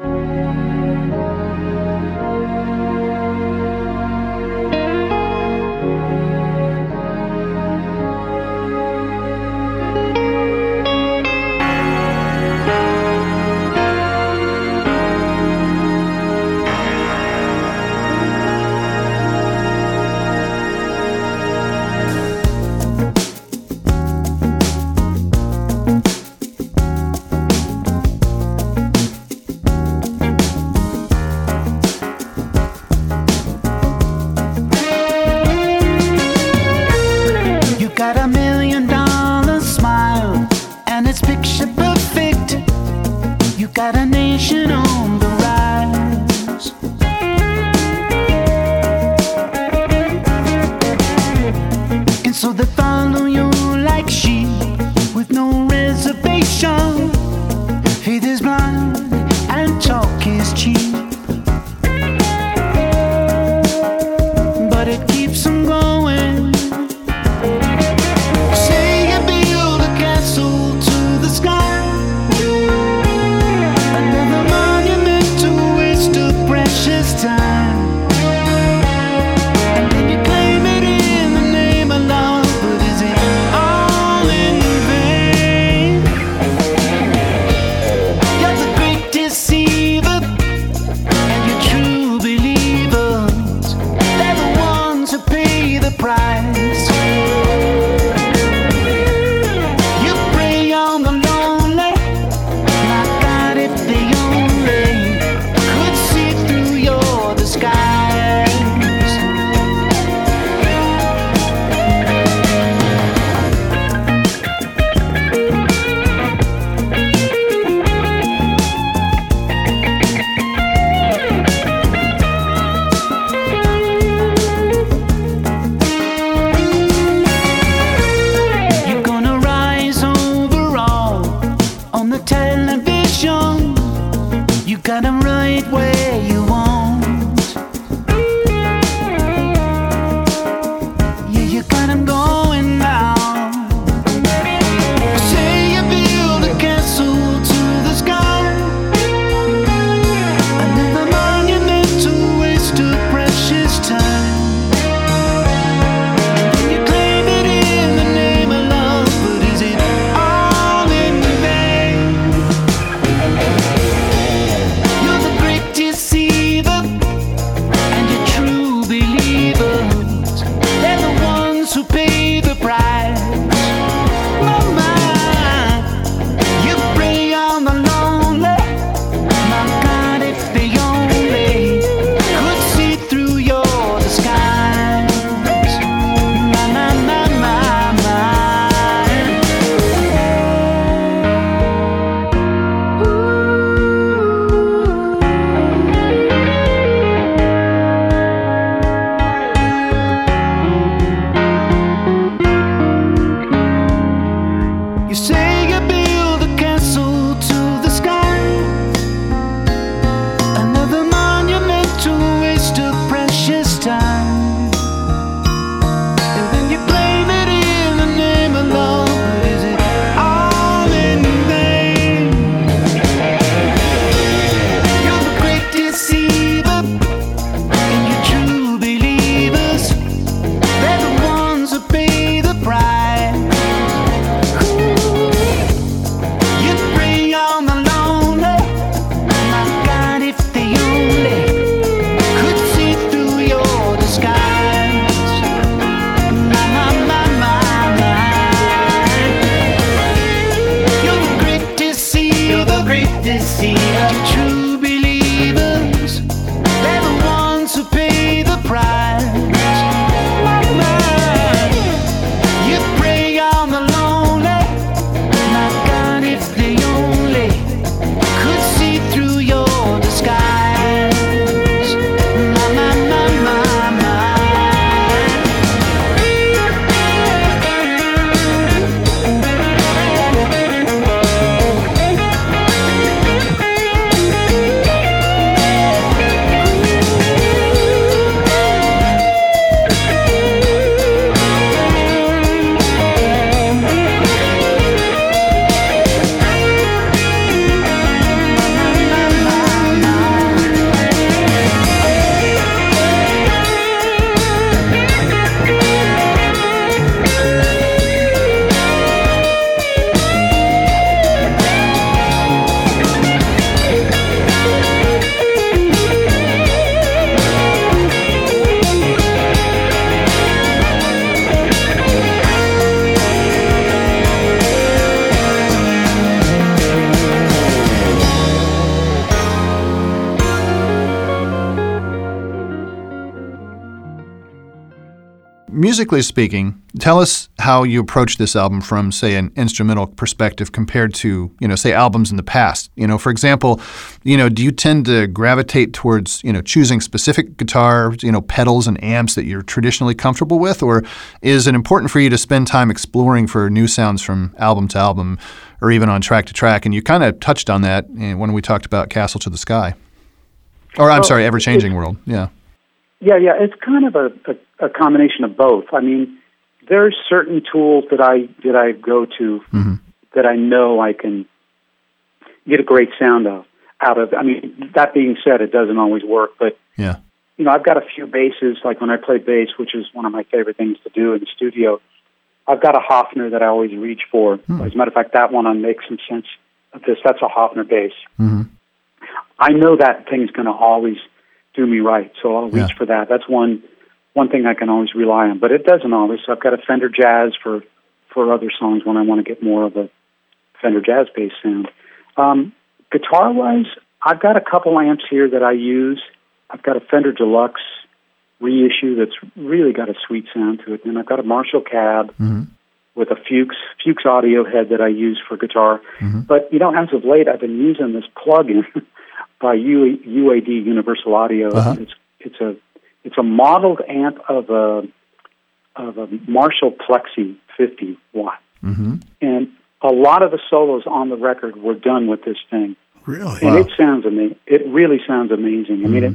Got him right where you see the truth. Musically speaking, tell us how you approach this album from, say, an instrumental perspective compared to, you know, say, albums in the past. You know, for example, you know, do you tend to gravitate towards, you know, choosing specific guitar, you know, pedals and amps that you're traditionally comfortable with, or is it important for you to spend time exploring for new sounds from album to album, or even on track to track? And you kind of touched on that eh, when we talked about Castle to the Sky, or I'm Well, sorry, Ever Changing World. Yeah. Yeah, yeah, it's kind of a, a, a combination of both. I mean, there's certain tools that I that I go to that I know I can get a great sound of out of. I mean, that being said, it doesn't always work, but Yeah. you know, I've got a few basses. Like when I play bass, which is one of my favorite things to do in the studio, I've got a Hofner that I always reach for. As a matter of fact, that one on makes some sense of this. That's a Hofner bass. Mhm. I know that thing's going to always do me right, so I'll reach Yeah. for that. That's one one thing I can always rely on, but it doesn't always. So I've got a Fender Jazz for for other songs when I want to get more of a Fender Jazz bass sound. Um, guitar wise, I've got a couple amps here that I use. I've got a Fender Deluxe reissue that's really got a sweet sound to it, and I've got a Marshall cab with a Fuchs Fuchs audio head that I use for guitar. But you know, as of late, I've been using this plug-in by U- UAD Universal Audio. Uh-huh. It's it's a it's a modeled amp of a of a Marshall Plexi 50 watt, Mm-hmm. and a lot of the solos on the record were done with this thing Really? and it sounds amazing. It really sounds amazing. I mean, it,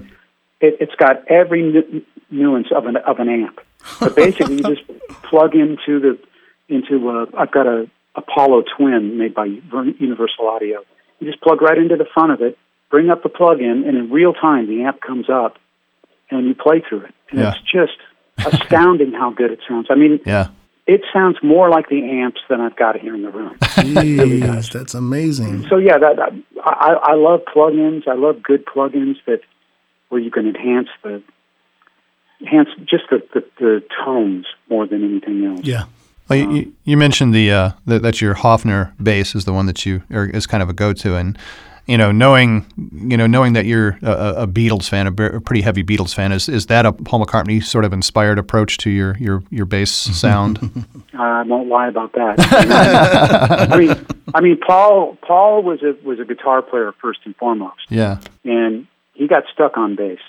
it it's got every nu- nuance of an of an amp. But basically, you just plug into the into a, I've got a Apollo Twin made by Universal Audio. You just plug right into the front of it, bring up the plug-in, and in real time, the amp comes up, and you play through it. And Yeah. it's just astounding how good it sounds. I mean, Yeah. it sounds more like the amps than I've got here in the room. Jeez, that's amazing. So yeah, that, that I, I love plugins. I love good plugins that where you can enhance the enhance just the, the, the tones more than anything else. Yeah. Well, you- you, you mentioned the uh, that, that your Hofner bass is the one that you or is kind of a go-to, and you know, knowing you know, knowing that you're a, a a Beatles fan, a, a pretty heavy Beatles fan, is is that a Paul McCartney sort of inspired approach to your your your bass sound? Uh, I won't lie about that. I mean, I mean, Paul Paul was a was a guitar player first and foremost, yeah, and he got stuck on bass,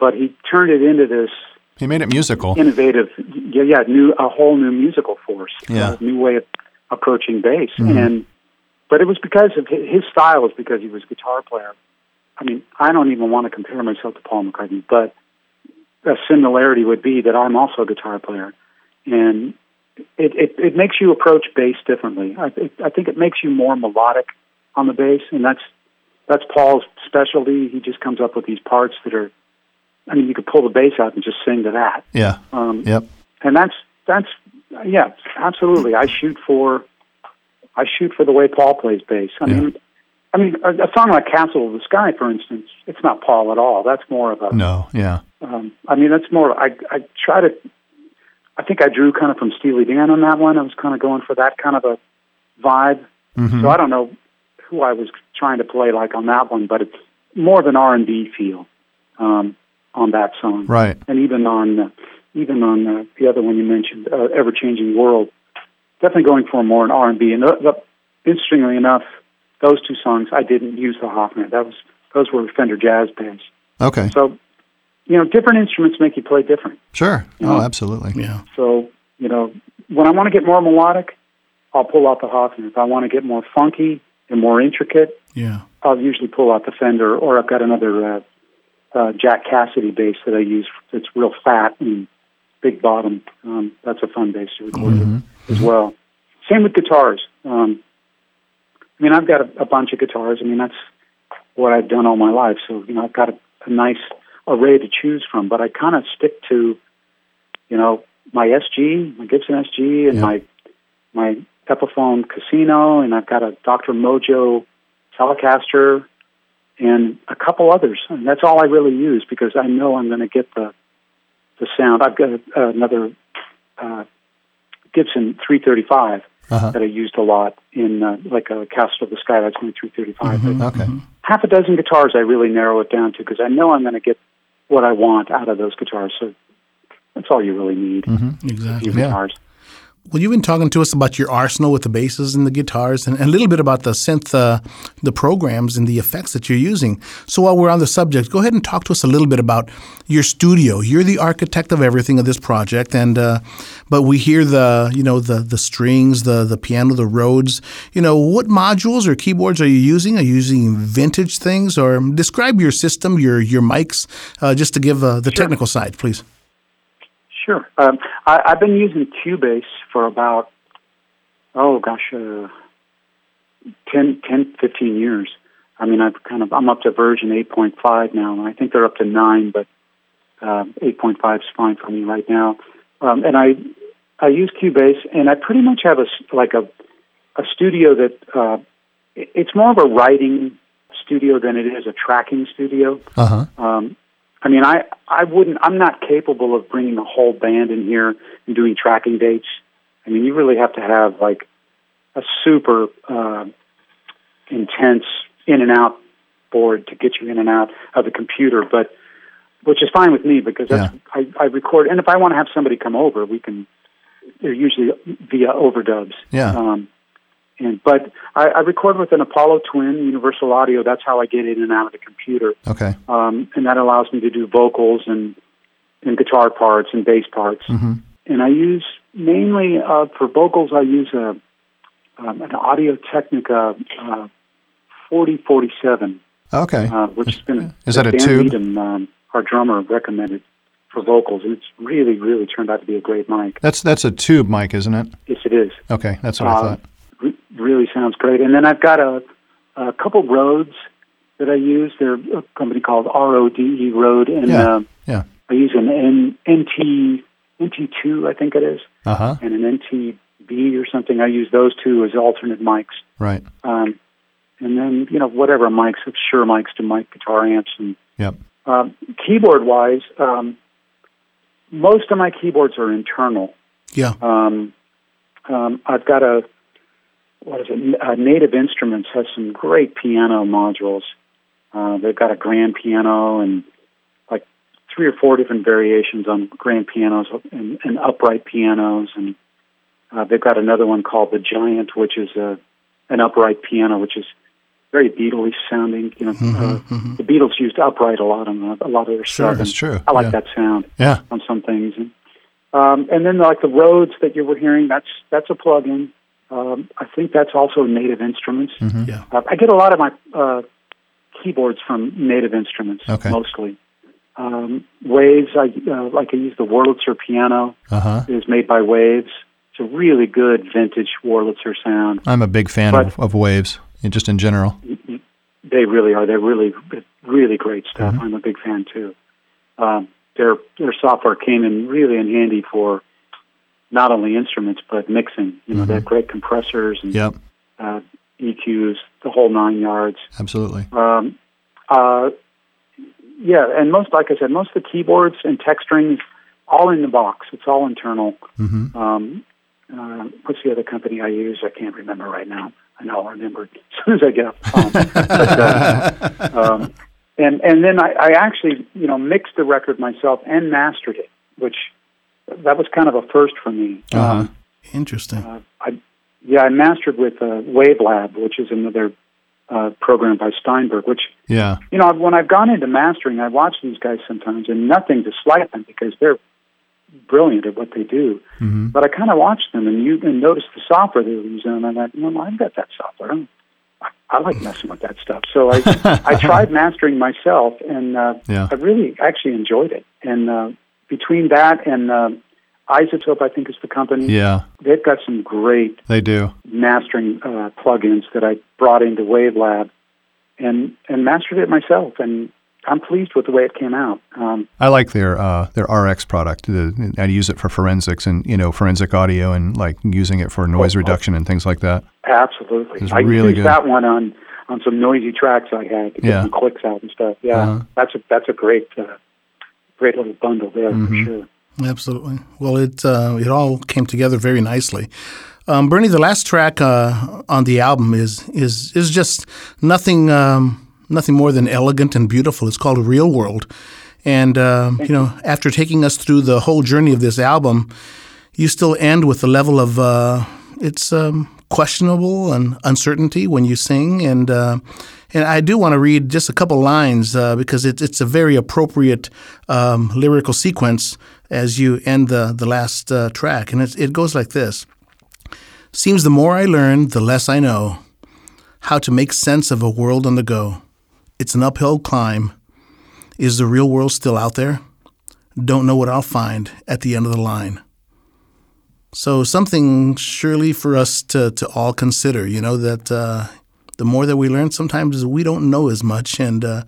but he turned it into this he made it musical. innovative, yeah, yeah, new a whole new musical force, Yeah. a new way of approaching bass, mm-hmm. and but it was because of his style was because he was a guitar player. I mean, I don't even want to compare myself to Paul McCartney, but a similarity would be that I'm also a guitar player, and it it, it makes you approach bass differently. I it, I think it makes you more melodic on the bass, and that's that's Paul's specialty. He just comes up with these parts that are. I mean, you could pull the bass out and just sing to that. Yeah. Um, Yep. and that's that's yeah, absolutely. I shoot for I shoot for the way Paul plays bass. I Yeah. mean, I mean, a, a song like "Castle of the Sky," for instance, it's not Paul at all. That's more of a. No. Yeah. Um, I mean, that's more. I I try to. I think I drew kind of from Steely Dan on that one. I was kind of going for that kind of a vibe. Mhm. So I don't know who I was trying to play like on that one, but it's more of an R and B feel um, on that song Right. and even on uh, even on uh, the other one you mentioned, uh, Ever Changing World. Definitely going for more an R and B. And the, the, interestingly enough, those two songs I didn't use the Hofner. That was those were Fender Jazz bands. Okay. So you know, different instruments make you play different. Sure. Oh, absolutely. Yeah. So you know, when I want to get more melodic, I'll pull out the Hofner. If I want to get more funky and more intricate, Yeah. I'll usually pull out the Fender, or I've got another uh, uh, Jack Casady bass that I use. That's real fat and big bottom. Um, that's a fun bass to record with as well. Same with guitars. Um, I mean, I've got a, a bunch of guitars. I mean, that's what I've done all my life. So you know, I've got a, a nice array to choose from. But I kind of stick to, you know, my SG, my Gibson SG, and Yeah. my my Epiphone Casino, and I've got a Dr. Mojo Telecaster, and a couple others. And that's all I really use because I know I'm going to get the the sound. I've got a, another uh, Gibson 335 Uh-huh. that I used a lot in uh, like a Castle of the Sky. That's only 335. But Okay. half a dozen guitars I really narrow it down to because I know I'm going to get what I want out of those guitars. So that's all you really need. Mm-hmm. Exactly. Few guitars. Well, you've been talking to us about your arsenal with the basses and the guitars, and, and a little bit about the synth, uh, the programs and the effects that you're using. So while we're on the subject, go ahead and talk to us a little bit about your studio. You're the architect of everything of this project, and uh, but we hear the you know the the strings, the the piano, the Rhodes. You know what modules or keyboards are you using? Are you using vintage things, or describe your system, your your mics, uh, just to give uh, the Sure. technical side, please. Sure. Um, I, I've been using Cubase for about, oh gosh, uh, 10, 10, 15 years. I mean, I've kind of, I'm up to version 8.5 now, and I think they're up to 9, but uh, 8.5 is fine for me right now. Um, and I, I use Cubase, and I pretty much have a, like a, a studio that, uh, it's more of a writing studio than it is a tracking studio. Uh huh. Um, I mean, I I wouldn't. I'm not capable of bringing a whole band in here and doing tracking dates. I mean, you really have to have like a super uh, intense in and out board to get you in and out of the computer. But which is fine with me because that's, I, I record. And if I want to have somebody come over, we can. They're usually via overdubs. Yeah. Um, and but I, I record with an Apollo Twin Universal Audio. That's how I get in and out of the computer Okay. um, and that allows me to do vocals and and guitar parts and bass parts. Mm-hmm. And I use mainly uh, for vocals. I use a um, an Audio Technica uh, forty forty seven, Okay. uh, which has been Is that a Dan tube? Needham, um, our drummer recommended for vocals, and it's really really turned out to be a great mic. That's that's a tube mic, isn't it? Yes, it is. Okay, that's what I Uh, thought. Re- really sounds great. And then I've got a, a couple roads that I use. They're a company called RODE Road, and Yeah. um, Yeah. I use an N, NT NT2, I think it is, Uh huh. and an NTB or something. I use those two as alternate mics. Right. Um, and then you know whatever mics, Shure mics to mic guitar amps, and Yep. um, keyboard wise, um, most of my keyboards are internal. Yeah. Um, um, I've got a what is it? Uh, Native Instruments has some great piano modules. Uh, they've got a grand piano and like three or four different variations on grand pianos and, and upright pianos, and uh, they've got another one called the Giant, which is a an upright piano, which is very Beatles sounding. You know, uh, the Beatles used upright a lot on a lot of their Sure, stuff. that's true. I like Yeah. that sound Yeah. on some things. And, um, and then like the Rhodes that you were hearing, that's that's a plug-in. Um, I think that's also Native Instruments. Mm-hmm. Yeah. Uh, I get a lot of my uh, keyboards from Native Instruments Okay. mostly. Um, Waves, I uh, like I use the Wurlitzer piano. Uh huh. It is made by Waves. It's a really good vintage Wurlitzer sound. I'm a big fan But- of, of waves, just in general. They really are. They're really, really great stuff. Mm-hmm. I'm a big fan too. Um, their their software came in really in handy for not only instruments but mixing. You know, they have great compressors and Yep. uh, EQs, the whole nine yards. Absolutely. Um, uh, yeah, and most, like I said, most of the keyboards and tech strings, all in the box. It's all internal. Mm-hmm. Um, uh, what's the other company I use? I can't remember right now. I know I'll remember as soon as I get off the phone. but, uh, um, and and then I, I actually, you know, mixed the record myself and mastered it, which that was kind of a first for me. Uh-huh. Um, Interesting. uh, I, yeah, I mastered with uh, WaveLab, which is another uh, program by Steinberg. Which Yeah. you know, when I've gone into mastering, I watch these guys sometimes, and nothing to slight them because they're brilliant at what they do. Mm-hmm. But I kind of watch them and you and notice the software they were using, and I'm like, well, I've got that software. I'm, I, I like messing with that stuff. So I I tried mastering myself, and uh, Yeah. I really actually enjoyed it. And uh, between that and uh, iZotope, I think is the company. Yeah. They've got some great They do. mastering uh, plugins that I brought into WaveLab and and mastered it myself, and I'm pleased with the way it came out. Um, I like their uh, their RX product. The, I use it for forensics and you know forensic audio and like using it for noise Oh, reduction and things like that. absolutely, It's I really used good. that one on on some noisy tracks I had to get Yeah. some clicks out and stuff. Yeah, Uh-huh. that's a that's a great uh, great little bundle there Mm-hmm. for sure. Absolutely. Well, it uh, it all came together very nicely. Um, Bernie, the last track uh, on the album is is is just nothing um, nothing more than elegant and beautiful. It's called Real World, And uh, you know, after taking us through the whole journey of this album, you still end with a level of uh, it's um, questionable and uncertainty when you sing, and uh, and I do want to read just a couple lines uh, because it's it's a very appropriate um, lyrical sequence as you end the the last uh, track, and it it goes like this. Seems the more I learn, the less I know how to make sense of a world on the go. It's an uphill climb. Is the real world still out there? Don't know what I'll find at the end of the line. So something surely for us to, to all consider, you know, that uh, the more that we learn, sometimes we don't know as much. And uh,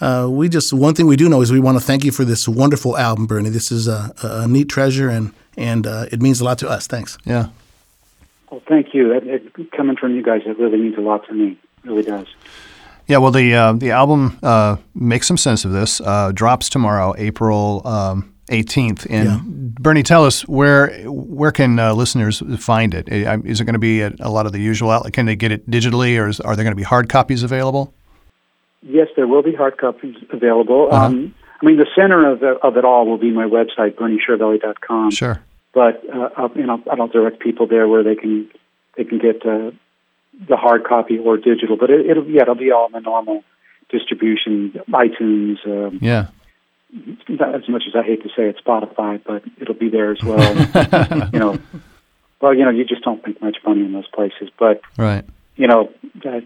uh, we just, one thing we do know is we want to thank you for this wonderful album, Bernie. This is a, a neat treasure and, and uh, it means a lot to us. Thanks. Yeah. Well, thank you. It, it, coming from you guys, it really means a lot to me. It really does. Yeah, well, the uh, the album uh, makes some sense of this. Uh, drops tomorrow, April um, 18th. And Yeah. Bernie, tell us where where can uh, listeners find it? Is it going to be at a lot of the usual outlet? Can they get it digitally, or is, are there going to be hard copies available? Yes, there will be hard copies available. Uh-huh. Um, I mean, the center of, the, of it all will be my website, BernieChiaravalle.com. Sure. But uh, I'll, you know, I'll direct people there where they can they can get uh, the hard copy or digital. But it, it'll yeah, it'll be all in the normal distribution, iTunes. Um, Yeah. Not as much as I hate to say it, Spotify, but it'll be there as well. you know, well, you know, you just don't make much money in those places, but Right. you know, that,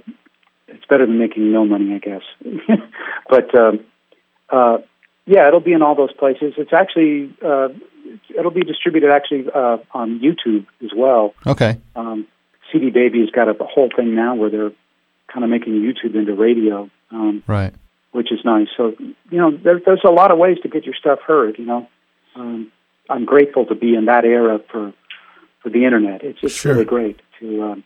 it's better than making no money, I guess. but um, uh, yeah, it'll be in all those places. It's actually uh, it'll be distributed actually uh, on YouTube as well. Okay. Um, CD Baby has got a, a whole thing now where they're kind of making YouTube into radio. Um, Right. Which is nice. So you know, there, there's a lot of ways to get your stuff heard. You know, um, I'm grateful to be in that era for for the internet. It's just Sure. really great to um,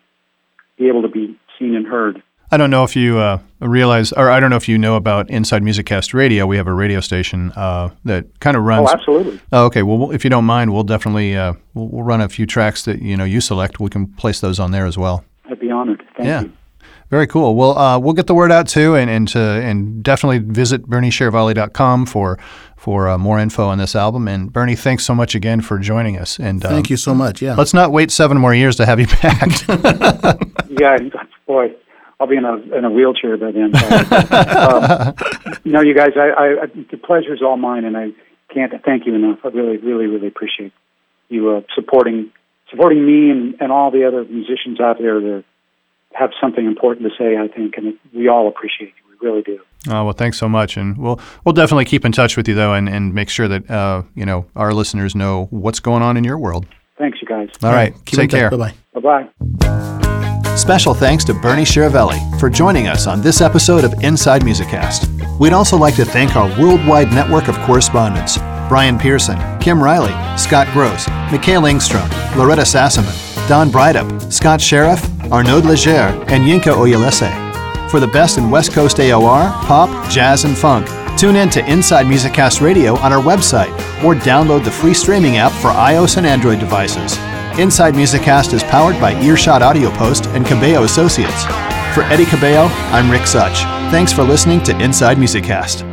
be able to be seen and heard. I don't know if you uh, realize, or I don't know if you know about Inside Music Cast Radio. We have a radio station uh, that kind of runs. Oh, absolutely. Oh, okay. Well, we'll- if you don't mind, we'll definitely uh, we'll, we'll run a few tracks that you know you select. We can place those on there as well. I'd be honored. Thank Yeah. you. Very cool. Well, uh, we'll get the word out too, and and to, and definitely visit BernieChiaravalle.com for for uh, more info on this album. And Bernie, thanks so much again for joining us. And um, Thank you so much. Yeah. Let's not wait seven more years to have you back. Yeah, and, boy, I'll be in a in a wheelchair by then. um, no, you guys, I, I, I the pleasure is all mine, and I can't thank you enough. I really, really, really appreciate you uh, supporting supporting me and, and all the other musicians out there that have something important to say. I think, and we all appreciate you. We really do. Oh well, thanks so much, and we'll we'll definitely keep in touch with you though, and, and make sure that uh, you know our listeners know what's going on in your world. Thanks, you guys. All right, Keep take care. Bye bye. Bye bye. Special thanks to Bernie Chiaravalle for joining us on this episode of Inside Musiccast. We'd also like to thank our worldwide network of correspondents Brian Pearson, Kim Riley, Scott Gross, Mikhail Engstrom, Loretta Sassaman, Don Breidup, Scott Sheriff, Arnaud Leger, and Yinka Oyelese. For the best in West Coast AOR, pop, jazz, and funk, tune in to Inside Musiccast Radio on our website or download the free streaming app for iOS and Android devices. Inside Musiccast is powered by Earshot Audio Post and Cabello Associates. For Eddie Cabello, I'm Rick Such. Thanks for listening to Inside Musiccast.